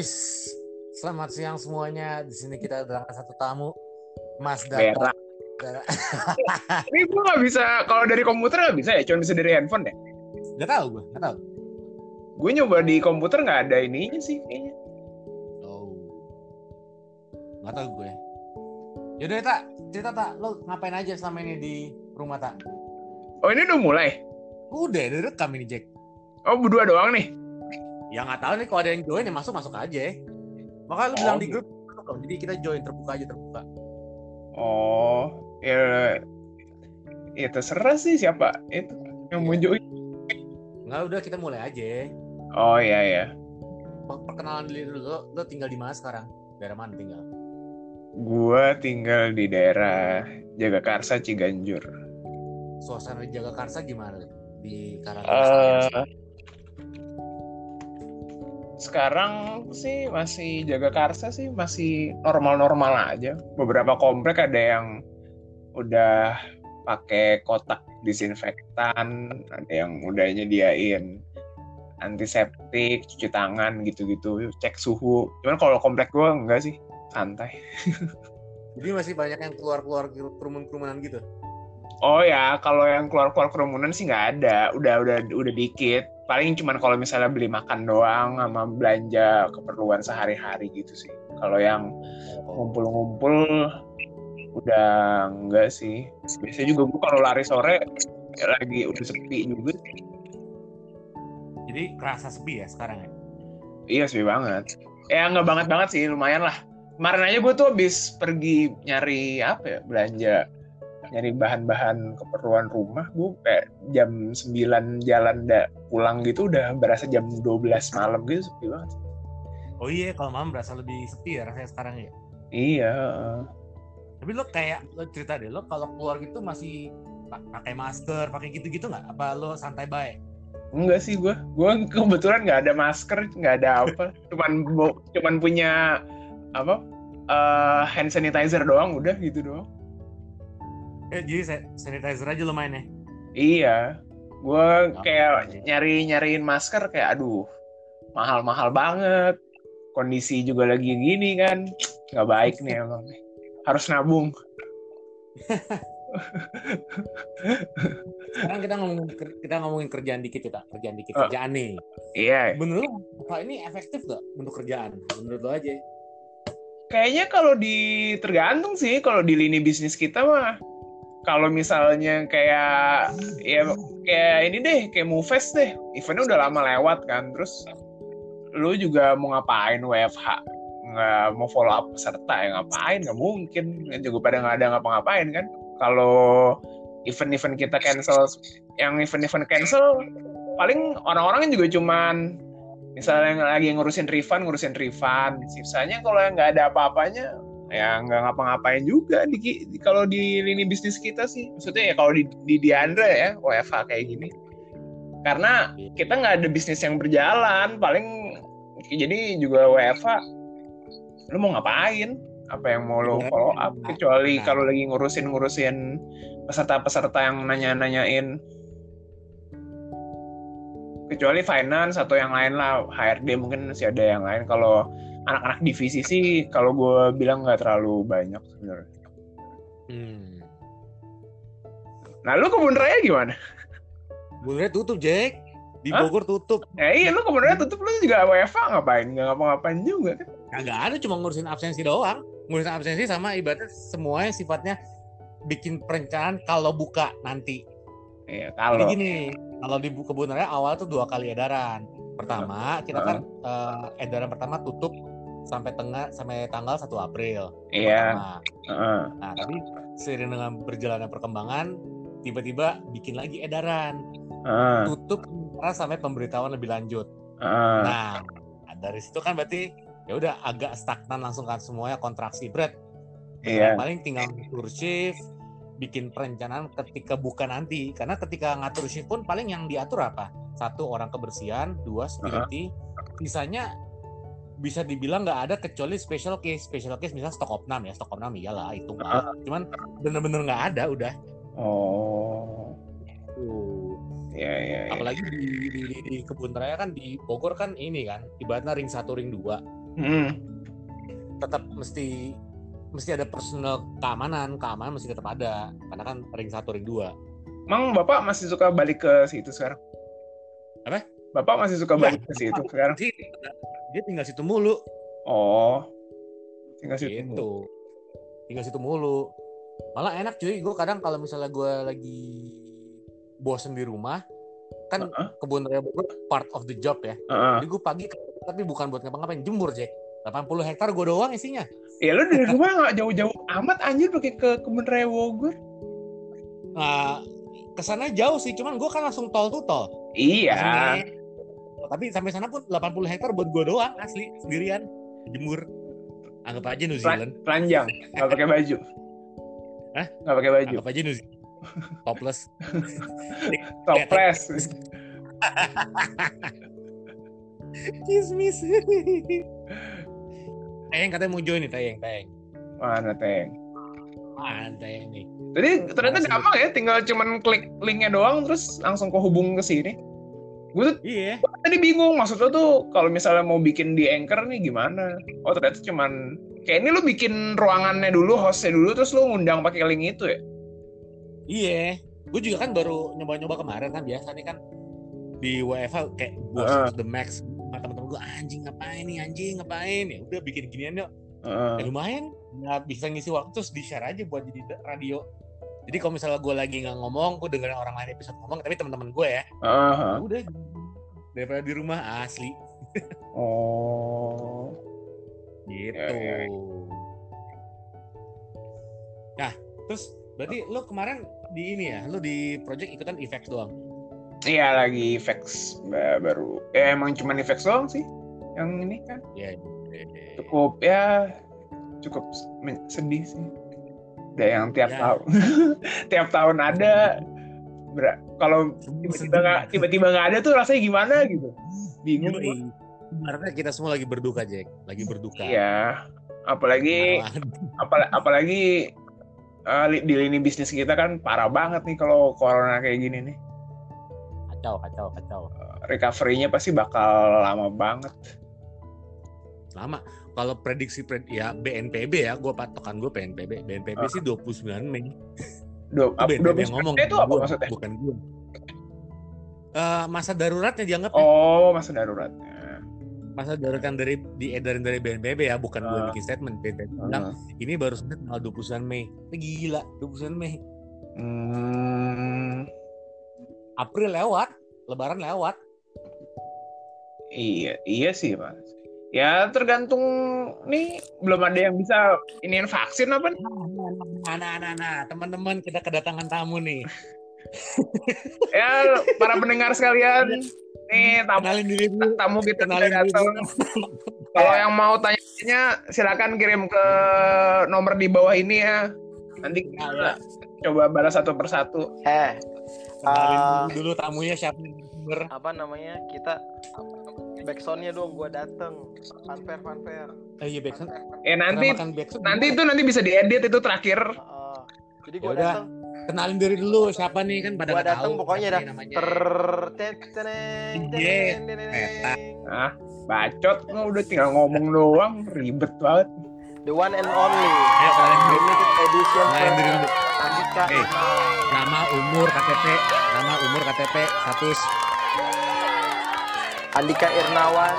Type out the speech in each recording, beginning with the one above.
Wis, selamat siang semuanya. Di sini kita berangkat satu tamu, Mas. Dara. Ini gue gak bisa, kalau dari komputer gak bisa ya, cuma bisa dari handphone ya. Gak tahu gue, gak tahu. Gue nyoba di komputer gak ada ininya sih kayaknya. Oh, gak tahu gue. Yaudah tak, cerita tak, lo ngapain aja selama ini di rumah tak? Oh ini udah mulai? Udah, udah rekam ini Jack. Oh berdua doang nih? Ya nggak tahu nih kalau ada yang join ya masuk masuk aja. Makanya lu Oh, bilang di gitu. grup, jadi kita join terbuka aja terbuka. Oh, ya, ya terserah sih siapa itu yang mau join. Nggak udah kita mulai aja. Oh iya ya, Per- Perkenalan diri dulu, lo, lo tinggal di mana sekarang? Daerah mana tinggal? gue tinggal di daerah Jagakarsa Ciganjur. Suasana di Jagakarsa gimana? Di Eh, karantina. Sekarang sih masih Jagakarsa sih masih normal-normal aja. Beberapa komplek ada yang udah pakai kotak disinfektan, ada yang udah nyediain antiseptik, cuci tangan gitu-gitu, cek suhu. Cuman kalau komplek gue enggak sih, santai. Jadi masih banyak yang keluar-keluar kerumun-kerumunan gitu. Oh ya, kalau yang keluar-keluar kerumunan sih nggak ada, udah udah udah dikit. Paling cuman kalau misalnya beli makan doang sama belanja keperluan sehari-hari gitu sih. Kalau yang ngumpul-ngumpul udah enggak sih. Biasanya juga gue kalau lari sore ya lagi udah sepi juga. Jadi kerasa sepi ya sekarang ya. Iya sepi banget. Ya nggak banget banget sih, lumayan lah. Kemarin aja gue tuh habis pergi nyari apa ya belanja nyari bahan-bahan keperluan rumah gue kayak jam 9 jalan da, pulang gitu udah berasa jam 12 malam gitu sepi banget Oh iya, kalau malam berasa lebih sepi ya rasanya sekarang ya. iya Tapi lo kayak lo cerita deh, lo kalau keluar gitu masih pa- pakai masker, pakai gitu-gitu nggak? Apa lo santai baik? enggak sih gue gue kebetulan nggak ada masker nggak ada apa cuman cuman punya apa eh, hand sanitizer doang udah gitu doang Eh, jadi sa- sanitizer aja lo main ya? iya gue kayak nyari nyariin masker kayak aduh mahal mahal banget kondisi juga lagi gini kan nggak baik nih emang harus nabung Sekarang kita ngomongin kita ngomongin kerjaan dikit kita, kerjaan dikit, Oh. kerjaan nih. iya Menurut lo, apa ini efektif gak untuk kerjaan? Menurut lo aja. kayaknya kalau di tergantung sih kalau di lini bisnis kita mah kalau misalnya kayak ya kayak ini deh kayak Movest deh. Eventnya udah lama lewat kan terus lu juga mau ngapain WFH nggak mau follow up peserta ya ngapain? Nggak mungkin. Kan juga pada nggak ada ngapa-ngapain kan. Kalau event-event kita cancel yang event-event cancel paling orang-orang juga cuman misalnya yang lagi ngurusin refund ngurusin refund. Sisanya kalau yang nggak ada apa-apanya ya nggak ngapa-ngapain juga di, di- kalau di lini bisnis kita sih. Maksudnya ya kalau di di Diandra ya WFH kayak gini. Karena kita nggak ada bisnis yang berjalan paling jadi juga WFH lu mau ngapain? Apa yang mau lo follow up? kecuali Nah. kalau lagi ngurusin ngurusin peserta-peserta yang nanya-nanyain. Kecuali finance atau yang lain lah HRD mungkin masih ada yang lain. Kalau anak-anak divisi sih kalau gue bilang nggak terlalu banyak sebenarnya Hmm. nah lu kebun raya gimana Sebenarnya tutup, Jack. Di Hah? Bogor tutup. ya iya lu kebun raya tutup lu juga WFA ngapain nggak ngapa-ngapain juga kan Kagak ada cuma ngurusin absensi doang. Ngurusin absensi sama ibaratnya semuanya sifatnya bikin perencanaan kalau buka nanti. iya Jadi kalau gini, kalau di bu- kebun raya awal tuh dua kali edaran. Pertama, kita kan eh, edaran pertama tutup sampai tengah sampai tanggal 1 April. iya Pertama. heeh. Nah, tapi seiring dengan berjalannya perkembangan, tiba-tiba bikin lagi edaran. heeh, Tutup sampai pemberitahuan lebih lanjut. heeh. Nah, dari situ kan berarti ya udah agak stagnan langsung kan semuanya kontraksi berat. iya Paling tinggal ngatur shift, bikin perencanaan ketika buka nanti. Karena ketika ngatur shift pun paling yang diatur apa? Satu orang kebersihan, dua security, sisanya bisa dibilang nggak ada kecuali special case. Special case misalnya stok opnam ya, stok opnam iyalah itu nggak. Cuman bener-bener nggak ada udah. oh Tuh. iya iya iya. apalagi di, di, di, di kebun raya kan di Bogor kan ini kan ibaratnya ring satu ring dua Hmm. tetap mesti mesti ada personal keamanan keamanan mesti tetap ada karena kan ring satu ring dua Emang Bapak masih suka balik ke situ sekarang? Apa? Bapak masih suka Iya. balik ke situ sekarang? Dia tinggal situ mulu Oh. Tinggal situ. gitu tinggal situ mulu malah enak cuy gue kadang kalau misalnya gue lagi bosen di rumah kan Heeh. kebun raya gue part of the job ya Heeh. jadi gue pagi tapi bukan buat ngapa-ngapain jemur Jack 80 hektar gue doang isinya Ya lu dari rumah nggak jauh-jauh amat anjir pakai ke kebun raya Bogor. nah ke sana jauh sih cuman gue kan langsung tol tuh tol Iya. Tapi sampai sana pun 80 hektar buat gue doang asli sendirian jemur anggap aja New Zealand Telanjang, nggak pakai baju. Hah? Nggak pakai baju. anggap aja New Zealand topless Toples. Kismis. Tayang katanya mau join nih Tayang, Tayang. Mana teng? Mana Tayang nih? Tadi ternyata gampang ya, tinggal cuman klik linknya doang terus langsung kehubung ke sini. Gue tuh Iya. tadi bingung maksudnya tuh kalau misalnya mau bikin di Anchor nih gimana? Oh ternyata cuman kayak ini lu bikin ruangannya dulu, hostnya dulu terus lu ngundang pakai link itu ya? Iya. Gue juga kan baru nyoba-nyoba kemarin kan biasa nih kan di WFH kayak gue Heeh. the max sama teman-teman gue anjing ngapain nih anjing ngapain ya udah bikin ginian yuk Heeh. ya lumayan nggak bisa ngisi waktu terus di share aja buat jadi radio jadi kalau misalnya gue lagi nggak ngomong gue dengerin orang lain episode ngomong tapi teman-teman gue ya ya udah daripada di rumah asli Oh. gitu Ya, ya, ya. nah terus berarti lo kemarin di ini ya lo di project ikutan effects doang Iya lagi ba- baru. Ya emang di Vex doang sih. Yang ini kan ya cukup ya cukup sedih sih. Yang tiap Ya. tahun tiap tahun ada. Kalau tiba-tiba nggak tiba-tiba nggak ada tuh rasanya gimana gitu. Bingung. gua. Ibaratnya kita semua lagi berduka Jack lagi berduka Iya. Apalagi apal- apalagi eh, li- di lini bisnis kita kan parah banget nih kalau corona kayak gini nih. kacau kacau kacau Recovery-nya pasti bakal lama banget. Lama. Kalau prediksi pred ya BNPB ya gue patokan gue BNPB BNPB Ah. sih 29 Mei. Dua, itu BNPB yang ngomong. Itu apa gua, maksudnya? bukan gue Eh, masa daruratnya dianggap Oh, masa daruratnya. masa darurat kan dari diedarin dari BNPB ya bukan gue Ah. bikin statement. BNPB bilang ini baru tanggal 29 Mei. Ini gila 29 Mei. Hmm, April lewat Lebaran lewat. Iya, iya sih mas. Ya tergantung nih belum ada yang bisa iniin vaksin apa nih? nah nah nah, nah. teman-teman kita kedatangan tamu nih Ya para pendengar sekalian, nih tamu kenalin diri dulu tamu kita kenalin datang. Kalau yang mau tanya-tanya silakan kirim ke nomor di bawah ini ya. Nanti kita Ya, ya. coba balas satu persatu. Eh, kenalin Ah. dulu, dulu tamunya siapa nih Ber- apa namanya? Kita backsoundnya dong, gua dateng. Fanfare, fanfare. eh iya Backson Ya nanti Backson nanti itu nanti bisa diedit itu terakhir. Heeh. jadi gua Yaudah, dateng, kenalin diri dulu siapa nih kan pada gua dateng tahu pokoknya dah. Ter Iya, eta. Ah, bacot lo udah tinggal ngomong doang, ribet banget. The one and only. Ayo, kenalin diri. Limited edition kenalin diri dulu Andika Eh. nama umur KTP nama umur KTP status Andika Irnawan.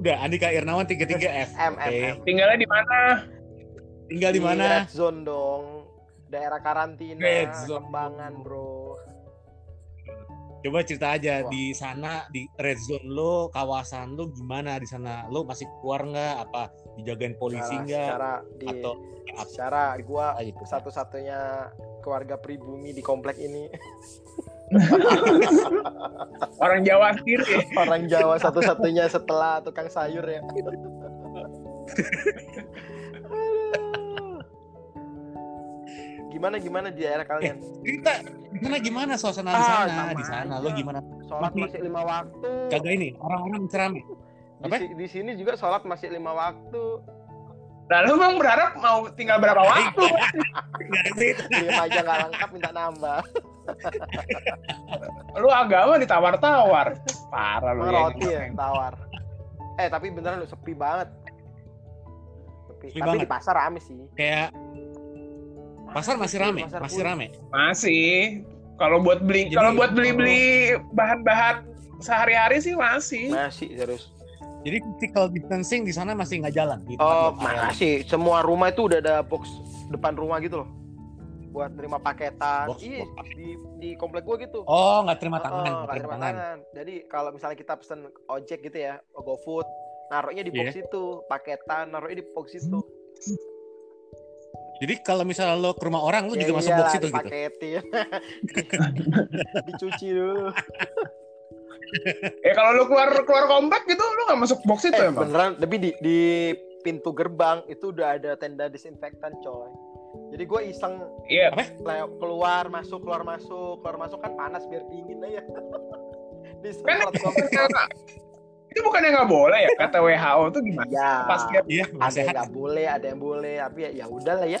udah Andika Irnawan 33F M, oke M, M. Tinggalnya di mana? tinggal di mana Red zone dong. Daerah karantina, Red zone. Kembangan, Bro. coba cerita aja Wah. di sana di red zone lo kawasan lo gimana di sana lo masih keluar nggak apa dijagain polisi Secara- nggak? secara di atau secara gua gitu. satu-satunya keluarga pribumi di komplek ini. Orang Jawa sendiri. orang Jawa satu-satunya setelah tukang sayur ya. Gimana gimana di daerah kalian? cerita gimana gimana suasana di Ah, sana di sana? Lo gimana? Sholat Masih- masih lima waktu. Kagak ini orang-orang ceramah. di, apa? si- di sini juga sholat masih lima waktu Nah, lu bang berharap mau tinggal berapa waktu? Diem aja nggak lengkap minta nambah. Lu agama ditawar-tawar. Parah lu Emang ya. roti ya tawar. Eh tapi beneran lu sepi banget. Sepi. Sepi tapi banget. di pasar rame sih. kayak pasar masih rame Pasar masih rame Masih. Kalau buat beli kalau buat beli-beli bahan-bahan sehari-hari sih masih. Masih serius. Jadi physical distancing di sana masih nggak jalan di Oh, masih. Semua rumah itu udah ada box depan rumah gitu loh. Buat terima paketan. Box- Iya, box. di di komplek gua gitu. oh nggak terima Oh, tangan oh, nggak terima tangan tangan. Jadi kalau misalnya kita pesen ojek gitu ya, GoFood, naruhnya di box Iya. itu, paketan naruhnya di box itu. jadi kalau misalnya lo ke rumah orang lo Ya juga masuk iyalah, box itu gitu dipaketin. Dicuci dulu. Eh kalau lu keluar keluar komplek gitu lu nggak masuk box itu Eh, emang? beneran, tapi di di pintu gerbang itu udah ada tenda disinfektan, coy. Jadi gue iseng Iya. le- keluar masuk keluar masuk keluar masuk kan panas biar dingin aja. Kan Disemprot gua. itu bukan yang nggak boleh ya kata WHO tuh gimana? Ya, Pas dia iya ada nggak yang nggak boleh, ada yang boleh, tapi ya ya udahlah ya.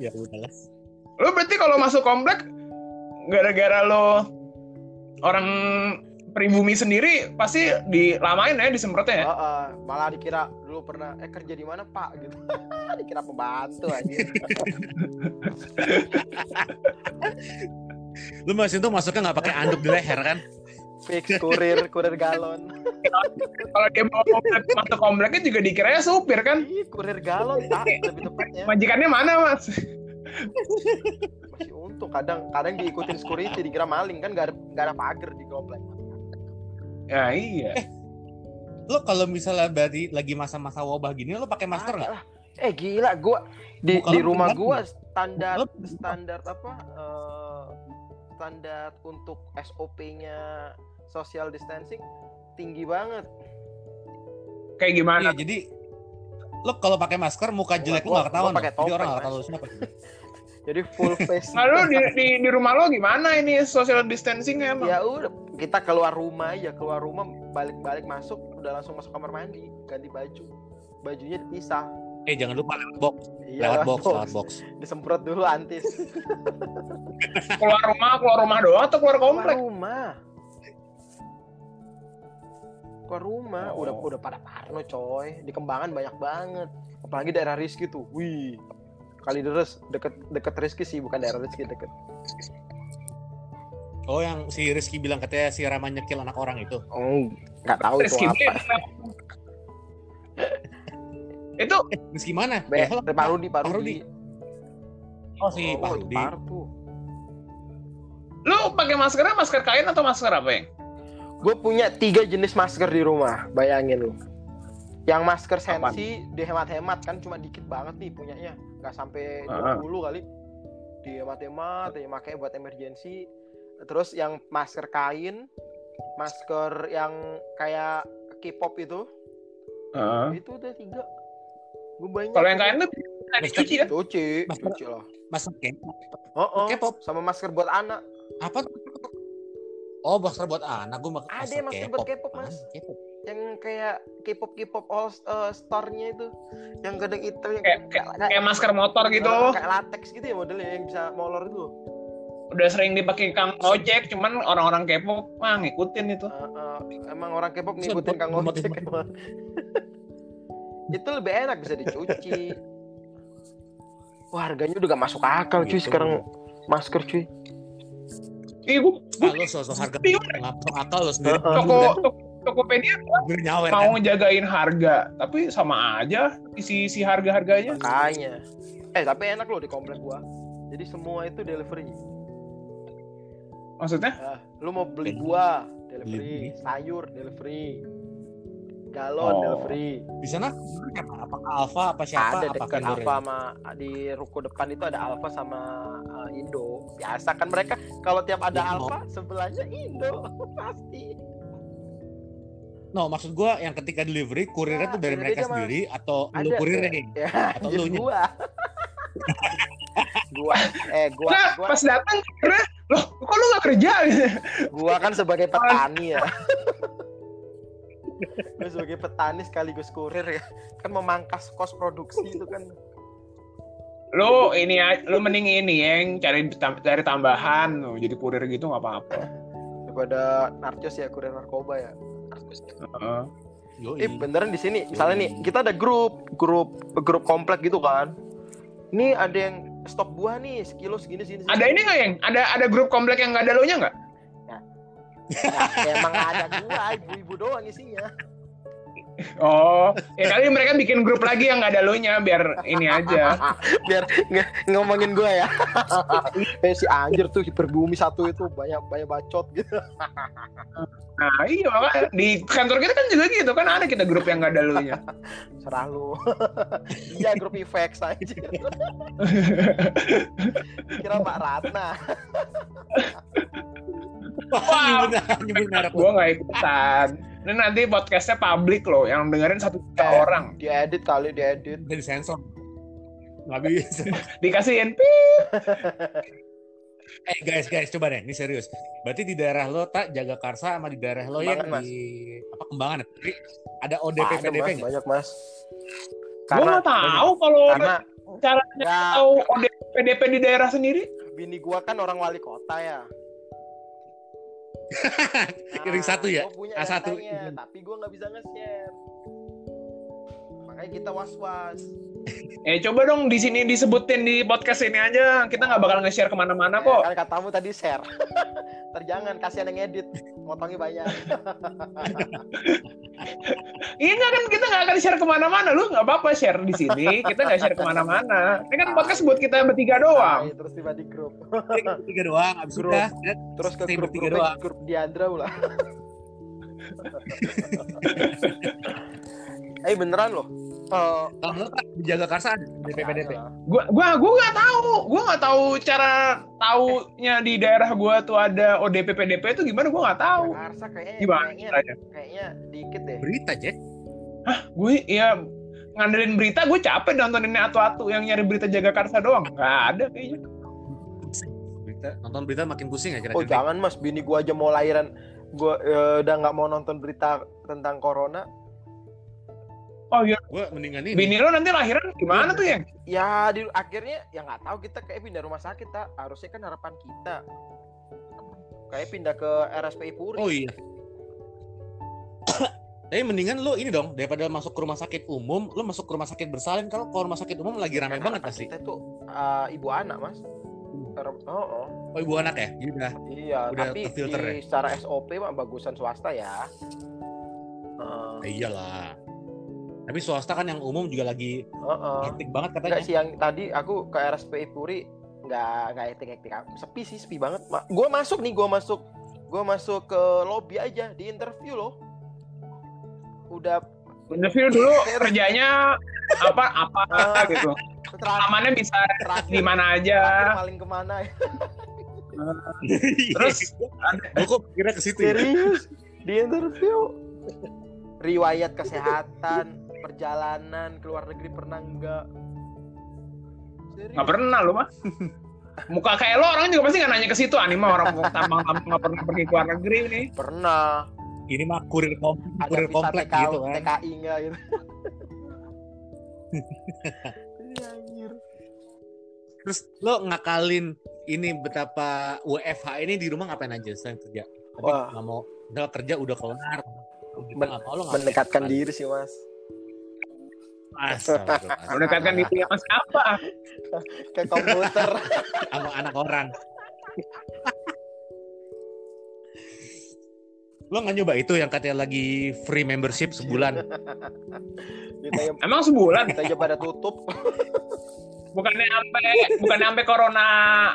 ya udahlah Lu berarti kalau masuk komplek gara-gara lo orang pribumi sendiri pasti dilamain ya disemprotnya ya? Heeh, malah dikira dulu pernah eh kerja di mana Pak gitu. dikira pembantu aja. lo masih itu masuknya nggak pakai anduk di leher kan Fix kurir, kurir galon. Kalau dia mau komplek, masuk kompleknya juga dikiranya supir kan? Ih, kurir galon Pak, lebih tepatnya. Majikannya mana mas? Masih untung kadang kadang diikutin security dikira maling kan gak ada gak ada pagar di komplek. Ya iya. lo kalau misalnya dari lagi masa-masa wabah gini lo pakai masker nggak. Eh gila gua di di rumah gua nggak? standar standar apa eh, standar untuk SOP-nya social distancing tinggi banget. Kayak gimana? Iya, jadi lo kalau pakai masker muka jelek lo nggak ketahuan jadi orang nggak tahu siapa Jadi full face. Nah, lu di, di, di rumah lo gimana ini social distancing emang? ya udah kita keluar rumah aja keluar rumah balik-balik masuk udah langsung masuk kamar mandi ganti baju. Bajunya dipisah. Eh jangan lupa lewat box. Iya lewat box lewat box. disemprot dulu antis. Keluar rumah, keluar rumah doang atau keluar komplek? keluar rumah. Keluar rumah. Oh. udah udah pada parno coy. Di kembangan banyak banget. Apalagi daerah Rizky tuh. Wih kali deres deket deket Rizky sih bukan daerah Rizky deket. Oh yang si Rizky bilang katanya si Rama nyekil anak orang itu. Oh nggak tahu itu Rizky apa. Bilar. itu eh Rizky mana? Be, Ya, Pak Rudi, Pak Pak Rudi. oh si Oh, Pak itu Rudi. Lu pakai maskernya masker kain atau masker apa yang? Gue punya tiga jenis masker di rumah, bayangin lu. Yang masker sensi dihemat-hemat kan cuma dikit banget nih punyanya, nggak sampai Ah. 20 kali. Dihemat-hemat, ya makanya buat emergensi. Terus yang masker kain, masker yang kayak K-pop itu, itu udah tiga. Gue banyak. Kalau yang kain tuh dicuci kan? cuci, Masker- cuci lah. masker K- Oh, oh. K-pop sama masker buat anak. apa tuh? oh masker buat anak gue masker Ada masker buat K-pop, Mas. Apaan? K-pop yang kayak K-pop K-pop all uh, store-nya itu. Yang kadang itu yang Kayak- Kayak masker motor gitu. kayak latex gitu ya modelnya yang bisa molor itu. Udah sering dipakai kang ojek, cuman orang-orang kepo mah ngikutin itu. Uh, uh, emang orang K-pop ngikutin kang ojek emang. itu lebih enak bisa dicuci. Wah harganya udah gak masuk akal cuy Gitu. sekarang. Masker cuy. Ih, gua, Ah, lo sosok harga Bingung. nggak Tokopedia Gue nyawer mau kan ngejagain harga, tapi sama aja isi isi harga-harganya. makanya eh tapi enak loh di komplek gua jadi semua itu delivery Maksudnya? Nah, lu mau beli buah delivery, Delivery. sayur delivery, galon Oh. delivery. di sana apa apakah Alfa apa siapa ada apa dekat Alfa sama di ruko depan itu ada Alfa sama uh, Indo. Biasa kan mereka kalau tiap ada Alfa sebelahnya Indo pasti. No, maksud gua yang ketika delivery kurirnya Ya, tuh dari mereka beda-beda, Mas. sendiri atau lu Ada. kurirnya? Ya, Atau lu nya? gua. gua eh gua Nah, gua, pas datang, karena loh, kok lu gak kerja? gua kan sebagai petani ya. gue sebagai petani sekaligus kurir ya kan memangkas kos produksi itu kan lo ini lo mending ini yang cari cari tambahan jadi kurir gitu nggak apa-apa daripada narcos ya kurir narkoba ya uh. Eh beneran di sini misalnya nih kita ada grup grup grup komplek gitu kan ini ada yang stok buah nih sekilo segini segini. Ada ini nggak yang ada ada grup komplek yang nggak ada lo nya nggak? Ya. ya, emang ada gua ibu-ibu doang isinya. Oh, ya kali mereka bikin grup lagi yang nggak ada lo nya biar ini aja. biar ng ngomongin gue ya. Kayak si anjir tuh hiperbumi satu itu banyak banyak bacot gitu. nah iya makanya di kantor kita kan juga gitu kan ada kita grup yang nggak ada lo nya. Serah lu. iya grup efek aja. Kira Pak Ratna. Wah, wow. gue nggak ikutan. Ini nanti podcastnya publik loh, yang dengerin satu juta eh, orang. Diedit kali, diedit. Dari sensor. Nggak bisa. Dikasihin. eh guys, guys, coba deh, ini serius. Berarti di daerah lo tak jaga karsa sama di daerah lo yang mas. di apa kembangan? Ada ODP Ada, PDP mas, Banyak mas. Karena gua tahu kalau karena caranya ya, tahu ODP PDP di daerah sendiri. Bini gua kan orang wali kota ya nah, Ring satu ya? punya A1. tapi gue nggak bisa nge-share. Makanya kita was-was. Eh coba dong di sini disebutin di podcast ini aja. Kita nggak bakal nge-share ke mana-mana kok. Kan katamu tadi share. Terjangan kasihan yang edit. Motongnya banyak. iya nggak kan kita nggak akan share ke mana-mana. Lu nggak apa-apa share di sini. Kita nggak share ke mana-mana. Ini kan podcast buat kita bertiga doang. Nah, terus tiba di grup. bertiga doang. Abis grup. Udah, terus ke grup, grup, doang. grup Diandra ulah. Eh beneran loh kalau lo kan menjaga karsan DP PDP. Gua gua gua nggak tahu, gua nggak tahu cara taunya di daerah gua tuh ada ODP PDP itu gimana gua nggak tahu. Karsa kayaknya gimana? Kayaknya, kayaknya dikit deh. Berita Jack. Hah, gue ya ngandelin berita gue capek nontonin atu-atu yang nyari berita jaga karsa doang. Gak ada kayaknya. Berita, nonton berita makin pusing ya kira-kira. Oh jangan mas, bini gue aja mau lahiran, gue uh, udah nggak mau nonton berita tentang corona, Oh iya. Gue mendingan ini. Bini lo nanti lahiran gimana tuh ya? Ya di akhirnya ya nggak tahu kita kayak pindah rumah sakit tak. Harusnya kan harapan kita. Kayak pindah ke RSPI Puri. Oh iya. Tapi mendingan lo ini dong daripada masuk ke rumah sakit umum, lo masuk ke rumah sakit bersalin. Kalau kalau rumah sakit umum lagi ramai banget pasti. Kita tuh uh, ibu anak mas. Oh, oh. oh ibu anak ya? Iya. Udah, iya. Udah tapi filter di, ya? secara SOP mah bagusan swasta ya. Uh. iyalah tapi swasta kan yang umum juga lagi uh -uh. banget katanya. Enggak sih yang tadi aku ke RSPI Puri nggak nggak hektik hektik sepi sih sepi banget. Ma gue masuk nih gue masuk gue masuk ke lobby aja di interview loh. Udah interview dulu kerjanya apa apa uh, gitu. Amannya bisa di mana aja. Paling ke mana ya? Terus gue kok kira ke situ. Ya? Serius di interview riwayat kesehatan perjalanan ke luar negeri pernah enggak? Nggak pernah lo mah. Muka kayak lo orang juga pasti nggak nanya ke situ. Anima orang tambang-tambang nggak pernah pergi ke luar negeri nih. Pernah. Ini mah kurir kom kurir komplek TK, gitu kan. TKI enggak gitu. Terus lo ngakalin ini betapa WFH ini di rumah ngapain aja selain kerja? Tapi nggak mau udah kerja udah kelar. Men mendekatkan diri sih mas Mendekatkan diri sama siapa? Ke komputer. sama anak orang. Lo nggak nyoba itu yang katanya lagi free membership sebulan? Emang sebulan? Kita aja pada tutup. bukannya sampai bukannya sampai corona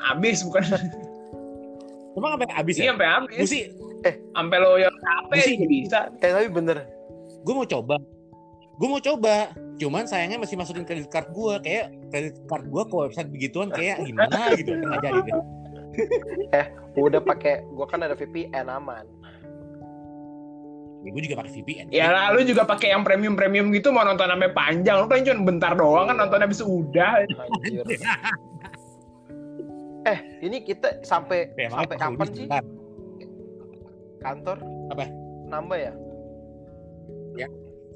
habis bukan? Emang sampai habis ya? Iya sampai habis. Musi, eh sampai lo yang capek bisa. Eh tapi bener. Gue mau coba gue mau coba cuman sayangnya masih masukin kredit card gue kayak kredit card gue ke website begituan kayak gimana gitu. Nggak jadi deh. Eh udah pakai gue kan ada VPN aman. Ya, gue juga pakai VPN ya lalu juga pakai yang premium premium gitu mau nonton sampai panjang. Lu kan cuma bentar doang kan nontonnya bisa udah. Eh ini kita sampai ya, sampai kapan sih? kantor? Apa? Nambah ya ya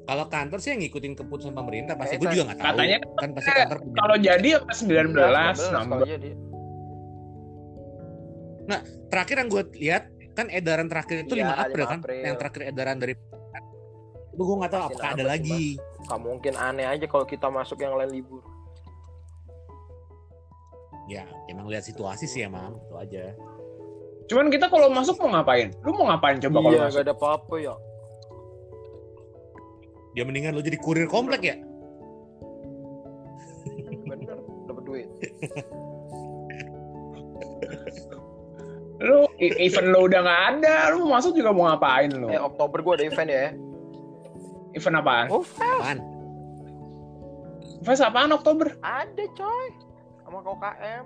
kalau kantor sih yang ngikutin keputusan pemerintah pasti gue juga nggak tahu. katanya kan pasti kantor kalau jadi apa 19 belas? nah terakhir yang gue lihat kan edaran terakhir itu ya, 5 April 5 kan? April. yang terakhir edaran dari gue nggak tahu apakah ada lagi. Gak mungkin aneh aja kalau kita masuk yang lain libur. Ya emang lihat situasi sih emang itu aja. Cuman kita kalau masuk mau ngapain? Lu mau ngapain coba iya, kalau masuk? gak ada apa-apa ya dia ya mendingan lo jadi kurir komplek ya? Bener dapat duit. Lu event lo udah nggak ada lu masuk juga mau ngapain lu? Eh Oktober gua ada event ya. Event apaan? Oh apaan? Fest apaan Oktober? Ada coy. Sama KKM.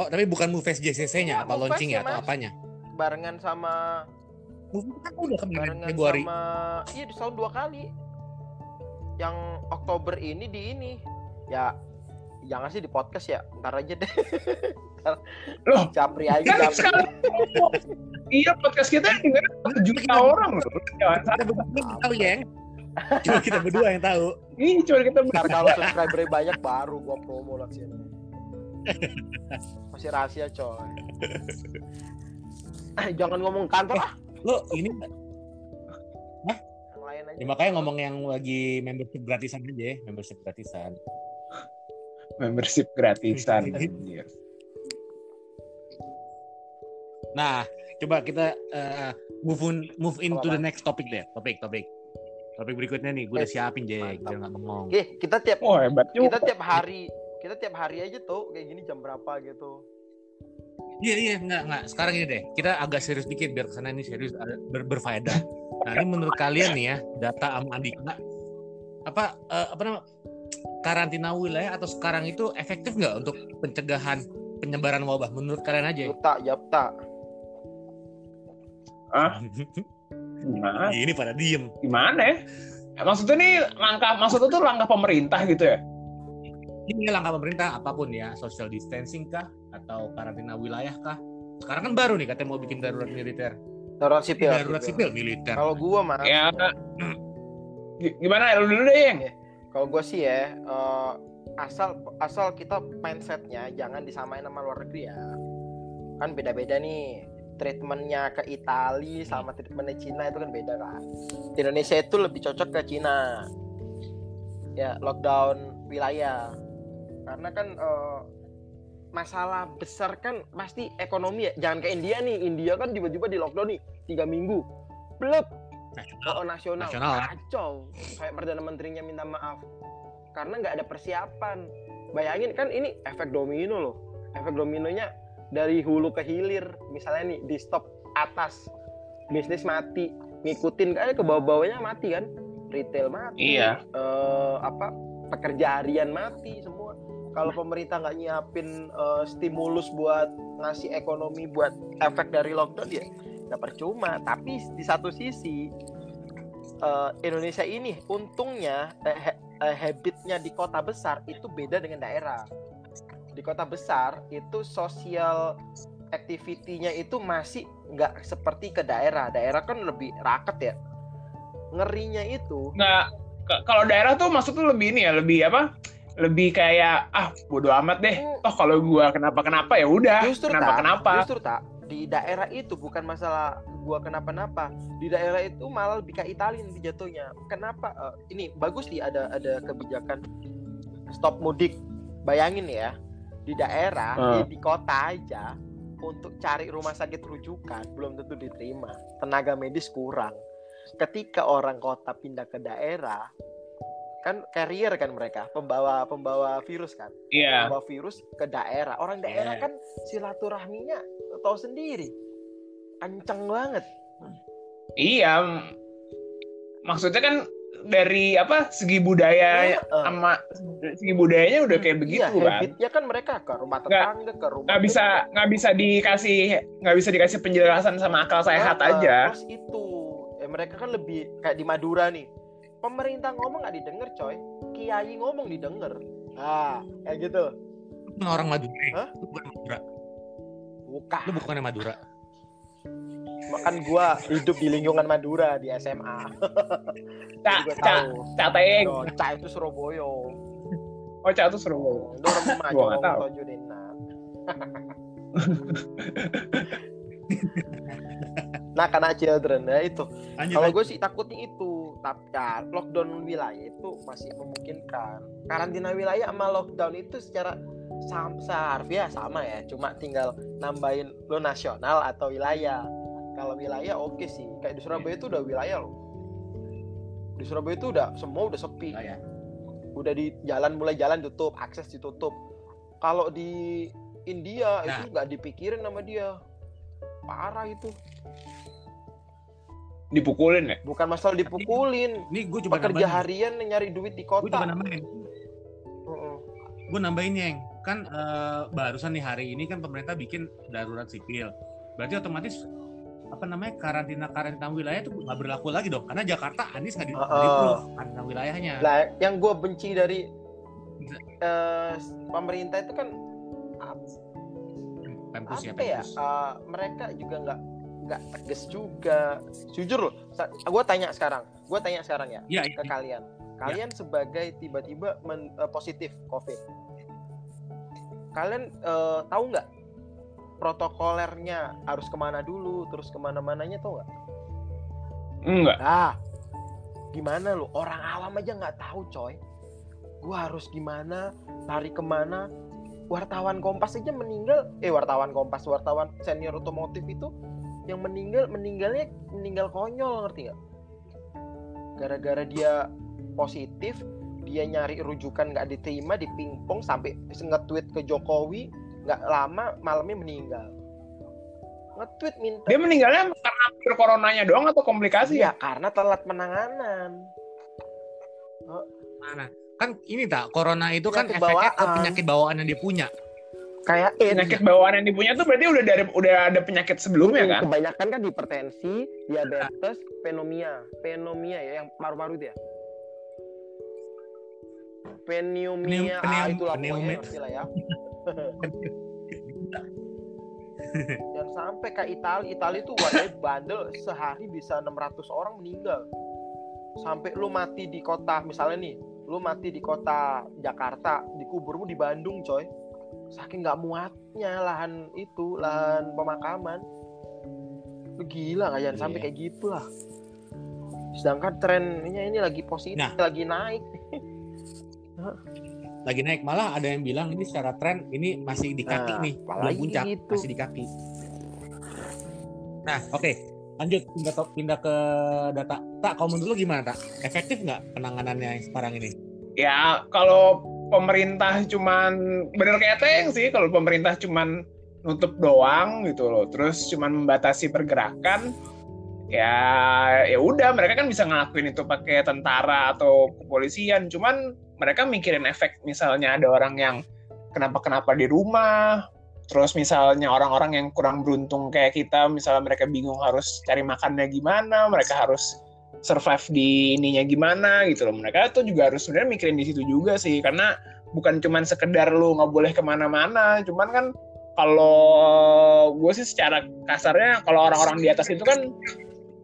Oh, tapi bukan Mufest JCC-nya, apa launching ya, atau apanya? Barengan sama kan udah kemarin Februari. Sama iya di tahun dua kali. Yang Oktober ini di ini. Ya jangan sih di podcast ya, ntar aja deh. Loh, capri aja kan capri. iya podcast kita dengar juta orang loh. Jangan sampai. ya. Cuma kita berdua yang tahu. Ih, cuma kita berdua. kalau subscriber banyak baru gua promo lah sini. Masih rahasia coy. Jangan ngomong kantor ah. Lo ini Hah? Yang lain aja. Ya, makanya ngomong yang lagi membership gratisan aja ya, membership gratisan. membership gratisan. nah, coba kita uh, move on, move into the next topic deh. Topik, topik. Topik berikutnya nih, gue udah eh, siapin Jack, biar nggak ngomong. Oke, kita tiap oh, hebat juga. kita tiap hari kita tiap hari aja tuh kayak gini jam berapa gitu. Iya iya nggak nggak sekarang ini deh kita agak serius dikit biar ke sana ini serius ber, berfaedah. Nah ini menurut kalian nih ya data Am Andika apa uh, apa nama karantina wilayah atau sekarang itu efektif nggak untuk pencegahan penyebaran wabah menurut kalian aja? Tak, ya tak. Ah? Gimana? Ini pada diem. Gimana ya? Maksudnya nih langkah maksudnya tuh langkah pemerintah gitu ya? Ini langkah pemerintah apa pun ya, social distancing kah atau karantina wilayah kah? Sekarang kan baru nih katanya mau bikin darurat militer. Darurat sipil. Darurat sipil, militer. Kalau gua mah ya gimana? Lu dulu deh yang kalau gua sih ya uh, asal asal kita mindsetnya jangan disamain sama luar negeri ya. Kan beda-beda nih. Treatmentnya ke Italia sama treatmentnya Cina itu kan beda kan di Indonesia itu lebih cocok ke Cina. Ya lockdown wilayah. Karena kan uh, masalah besar kan pasti ekonomi ya. Jangan kayak India nih. India kan tiba-tiba di lockdown nih tiga minggu. Blek nasional. Oh, nasional, nasional. Kacau. Kayak perdana menterinya minta maaf. Karena nggak ada persiapan. Bayangin kan ini efek domino loh. Efek dominonya dari hulu ke hilir. Misalnya nih di stop atas. Bisnis mati. Ngikutin kayak ke bawah-bawahnya mati kan. Retail mati. Iya. uh, apa? Pekerja harian mati semua kalau pemerintah nggak nyiapin uh, stimulus buat ngasih ekonomi buat efek dari lockdown ya nggak percuma tapi di satu sisi uh, Indonesia ini untungnya uh, habitnya di kota besar itu beda dengan daerah di kota besar itu sosial activity-nya itu masih nggak seperti ke daerah. Daerah kan lebih raket ya. Ngerinya itu. Nah, kalau daerah tuh maksud tuh lebih ini ya, lebih apa? Lebih kayak ah bodo amat deh. Hmm. Oh kalau gua kenapa kenapa ya udah. Justru kenapa tak, kenapa. Justru tak di daerah itu bukan masalah gua kenapa-napa. Di daerah itu malah lebih kayak Italia nanti jatuhnya. Kenapa? Uh, ini bagus sih ada ada kebijakan stop mudik. Bayangin ya, di daerah uh. di, di kota aja untuk cari rumah sakit rujukan belum tentu diterima tenaga medis kurang ketika orang kota pindah ke daerah kan carrier kan mereka pembawa pembawa virus kan yeah. pembawa virus ke daerah orang daerah yeah. kan silaturahminya tahu sendiri kenceng banget iya maksudnya kan dari apa segi budaya uh, sama segi budayanya udah kayak begitu iya, kan. Ya kan mereka ke rumah tetangga, nggak, ke rumah. Nggak bisa nggak bisa dikasih nggak bisa dikasih penjelasan sama akal sehat uh, aja. Terus itu, eh, mereka kan lebih kayak di Madura nih. Pemerintah ngomong nggak didengar, coy. Kiai ngomong didengar. Ah, kayak gitu. Orang Madura. Hah? Lu bukan Madura. Bukan. Lu bukannya Madura. Makan gua hidup di lingkungan Madura di SMA. Cak, cak, cak teng. Cak itu Surabaya. Oh, cak itu Surabaya. Itu remaja. Gua nggak tahu. nah karena children ya itu kalau gue sih takutnya itu tapi ya lockdown wilayah itu masih memungkinkan. Karantina wilayah sama lockdown itu secara seharusnya sama ya. Cuma tinggal nambahin lo nasional atau wilayah. Kalau wilayah oke okay sih. Kayak di Surabaya itu udah wilayah loh. Di Surabaya itu udah semua udah sepi. Oh, ya. udah di jalan mulai jalan tutup akses ditutup. Kalau di India nah. itu nggak dipikirin sama dia. Parah itu dipukulin ya? Bukan masalah dipukulin. ini gue coba kerja harian nyari duit di kota gue coba nambahin. Uh-uh. gue nambahin yang kan uh, barusan nih hari ini kan pemerintah bikin darurat sipil. Berarti otomatis apa namanya karantina karantina wilayah itu nggak berlaku lagi dong. Karena Jakarta Anies nggak di uh, karantina wilayahnya. Lah yang gue benci dari uh, pemerintah itu kan Pempus ya, apa ya, ya? Uh, mereka juga nggak nggak tegas juga. Jujur loh gue tanya sekarang gue tanya sekarang ya, ya ke ya. kalian. Kalian ya. sebagai tiba-tiba uh, positif covid kalian uh, tahu nggak protokolernya harus ke mana dulu terus ke mana-mananya tahu nggak? Enggak ah gimana lo orang awam aja nggak tahu coy. Gue harus gimana lari ke mana? Wartawan Kompas aja meninggal. Eh wartawan Kompas wartawan senior otomotif itu yang meninggal meninggalnya meninggal konyol ngerti nggak? Gara-gara dia positif dia nyari rujukan nggak diterima di pingpong sampai nge-tweet ke Jokowi nggak lama malamnya meninggal. Nge-tweet minta dia meninggalnya karena coronanya doang atau komplikasi ya? karena telat penanganan. Mana? Kan ini tak corona itu kan penyakit kan efeknya ke penyakit bawaan yang dia punya kayak penyakit bawaan yang dipunya tuh berarti udah dari udah ada penyakit sebelumnya kan? kebanyakan kan hipertensi diabetes pneumonia pneumonia ya yang paru-paru dia pneumonia ah itulah pokoknya lah ya. Dan sampai ke Italia Italia itu wadah bandel sehari bisa 600 orang meninggal. Sampai lu mati di kota misalnya nih lu mati di kota Jakarta dikuburmu di Bandung coy saking nggak muatnya lahan itu lahan pemakaman. Lu gila nggak jangan yeah. sampai kayak gitu lah sedangkan trennya ini lagi positif nah. lagi naik. Lagi naik malah ada yang bilang ini secara tren ini masih di kaki nah, nih belum puncak gitu. masih di kaki. Nah oke okay lanjut pindah pindah ke data. Tak kamu dulu gimana tak? Efektif nggak penanganannya sekarang ini? Ya kalau pemerintah cuman bener kayak teng sih kalau pemerintah cuman nutup doang gitu loh. Terus cuman membatasi pergerakan ya ya udah mereka kan bisa ngelakuin itu pakai tentara atau kepolisian. Cuman mereka mikirin efek misalnya ada orang yang kenapa kenapa di rumah Terus misalnya orang-orang yang kurang beruntung kayak kita, misalnya mereka bingung harus cari makannya gimana, mereka harus survive di ininya gimana gitu loh. Mereka tuh juga harus sebenarnya mikirin di situ juga sih, karena bukan cuman sekedar lu nggak boleh ke mana-mana, cuman kan kalau gue sih secara kasarnya kalau orang-orang di atas itu kan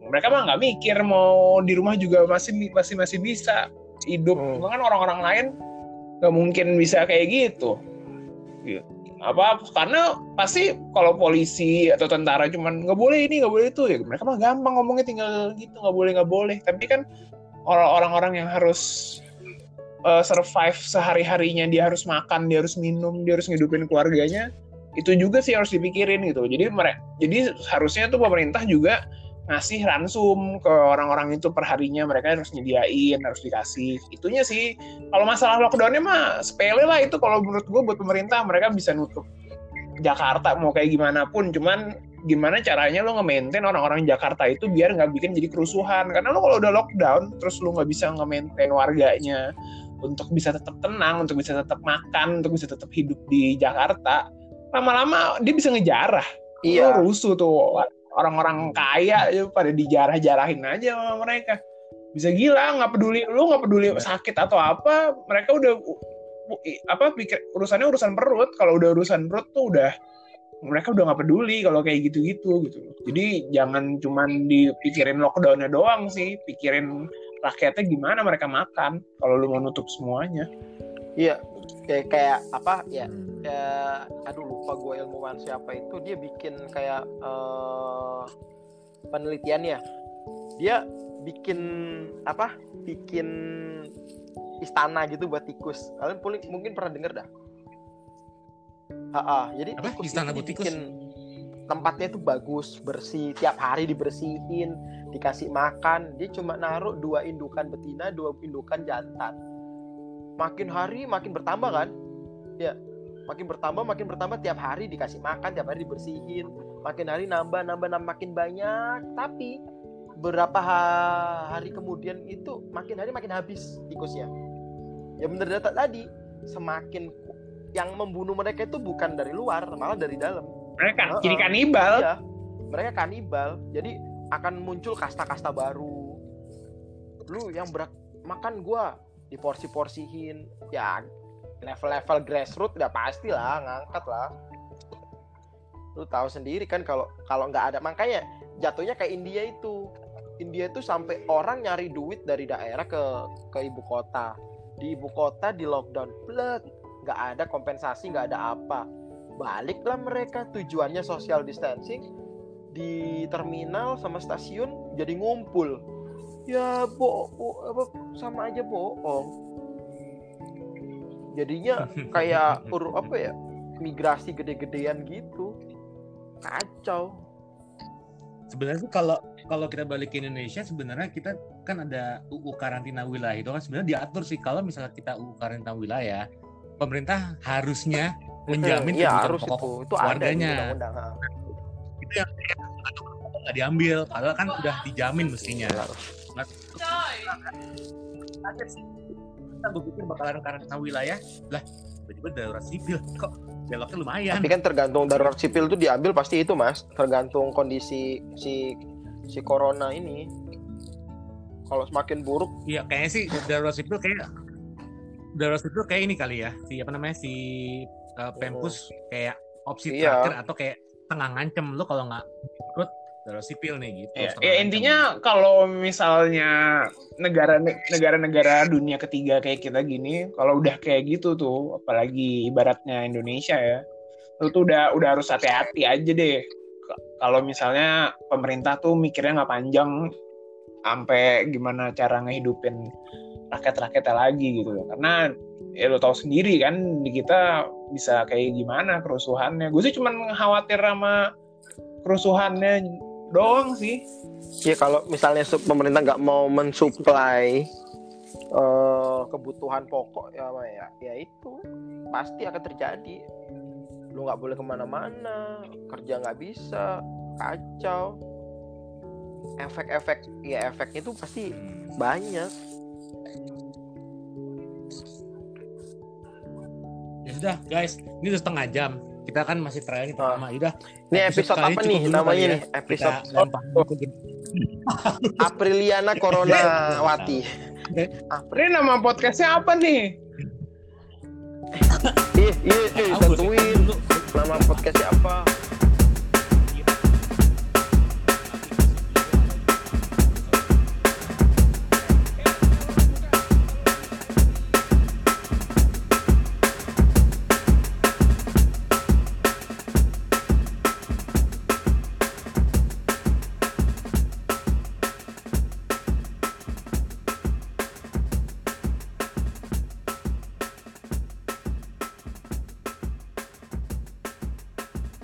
mereka mah nggak mikir mau di rumah juga masih masih masih bisa hidup, hmm. kan orang-orang lain nggak mungkin bisa kayak gitu. gitu apa karena pasti kalau polisi atau tentara cuman nggak boleh ini nggak boleh itu ya mereka mah gampang ngomongnya tinggal gitu nggak boleh nggak boleh. Tapi kan orang-orang yang harus uh, survive sehari harinya dia harus makan dia harus minum dia harus ngidupin keluarganya itu juga sih harus dipikirin gitu. Jadi mereka jadi harusnya tuh pemerintah juga ngasih ransum ke orang-orang itu perharinya mereka harus nyediain harus dikasih. Itunya sih kalau masalah lockdownnya mah sepele lah itu kalau menurut gue buat pemerintah mereka bisa nutup Jakarta mau kayak gimana pun. Cuman gimana caranya lo nge-maintain orang-orang Jakarta itu biar nggak bikin jadi kerusuhan? Karena lo kalau udah lockdown terus lo nggak bisa nge-maintain warganya untuk bisa tetap tenang untuk bisa tetap makan untuk bisa tetap hidup di Jakarta lama-lama dia bisa ngejarah. Iya. lo rusuh tuh orang-orang kaya ya pada dijarah-jarahin aja sama mereka. Bisa gila nggak peduli lu nggak peduli sakit atau apa mereka udah apa pikir urusannya urusan perut. Kalau udah urusan perut tuh udah mereka udah nggak peduli kalau kayak gitu-gitu gitu. Jadi jangan cuman dipikirin lockdownnya doang sih pikirin rakyatnya gimana mereka makan kalau lu mau nutup semuanya. Iya kayak kayak apa ya hmm. kayak aduh lupa gue ilmuwan siapa itu dia bikin kayak uh, penelitiannya dia bikin apa bikin istana gitu buat tikus kalian mungkin pernah denger dah Ha -ha. jadi apa? tikus istana buat tikus tempatnya itu bagus bersih tiap hari dibersihin dikasih makan dia cuma naruh dua indukan betina dua indukan jantan makin hari makin bertambah kan? Ya makin bertambah makin bertambah tiap hari dikasih makan tiap hari dibersihin. Makin hari nambah nambah nambah makin banyak. Tapi beberapa hari kemudian itu makin hari makin habis tikusnya. Ya bener data tadi semakin yang membunuh mereka itu bukan dari luar malah dari dalam. Mereka uh -uh. kanibal. Iya, mereka kanibal. Jadi akan muncul kasta-kasta baru. Lu yang berat makan gua diporsi-porsihin ya level-level grassroots udah pasti lah ngangkat lah lu tahu sendiri kan kalau kalau nggak ada makanya jatuhnya kayak India itu India itu sampai orang nyari duit dari daerah ke ke ibu kota. Di ibu kota di lockdown, blood, nggak ada kompensasi, nggak ada apa. Baliklah mereka tujuannya social distancing di terminal sama stasiun jadi ngumpul. Ya bo, bo sama aja bohong. Jadinya kayak ur apa ya migrasi gede-gedean gitu. Kacau sebenarnya tuh kalau kalau kita balik ke Indonesia sebenarnya kita kan ada UU karantina wilayah itu kan sebenarnya diatur sih kalau misalnya kita UU karantina wilayah pemerintah harusnya menjamin ya, harus pokok itu. itu warganya. Itu yang nggak diambil, padahal kan udah dijamin mestinya. Kita berpikir bakalan karantina wilayah, lah tiba-tiba darurat sipil kok beloknya lumayan. Tapi kan tergantung darurat sipil itu diambil pasti itu mas, tergantung kondisi si si corona ini. Kalau semakin buruk, iya kayaknya sih darurat sipil kayak darurat sipil kayak ini kali ya, si apa namanya si uh, Pempus oh. kayak opsi iya. terakhir atau kayak tengah ngancem lo kalau nggak ikut darurat sipil nih gitu. Ya, ya intinya kalau misalnya negara negara-negara dunia ketiga kayak kita gini, kalau udah kayak gitu tuh, apalagi ibaratnya Indonesia ya, itu tuh udah udah harus hati-hati aja deh. Kalau misalnya pemerintah tuh mikirnya nggak panjang, sampai gimana cara ngehidupin rakyat-rakyatnya lagi gitu loh. Karena ya lo tau sendiri kan di kita bisa kayak gimana kerusuhannya. Gue sih cuman khawatir sama kerusuhannya doang sih. Ya kalau misalnya pemerintah nggak mau mensuplai uh, kebutuhan pokok ya ya ya itu. Pasti akan terjadi. Lu nggak boleh ke mana-mana kerja nggak bisa kacau. Efek-efek ya efeknya itu pasti banyak. Ya sudah guys. Ini udah setengah jam kita kan masih trial nih pertama. Udah. Ini episode, episode apa nih namanya ya. nih? Episode Apriliana Corona Wati. Ini nama podcastnya apa nih? Iya, iya, tentuin nama podcastnya apa?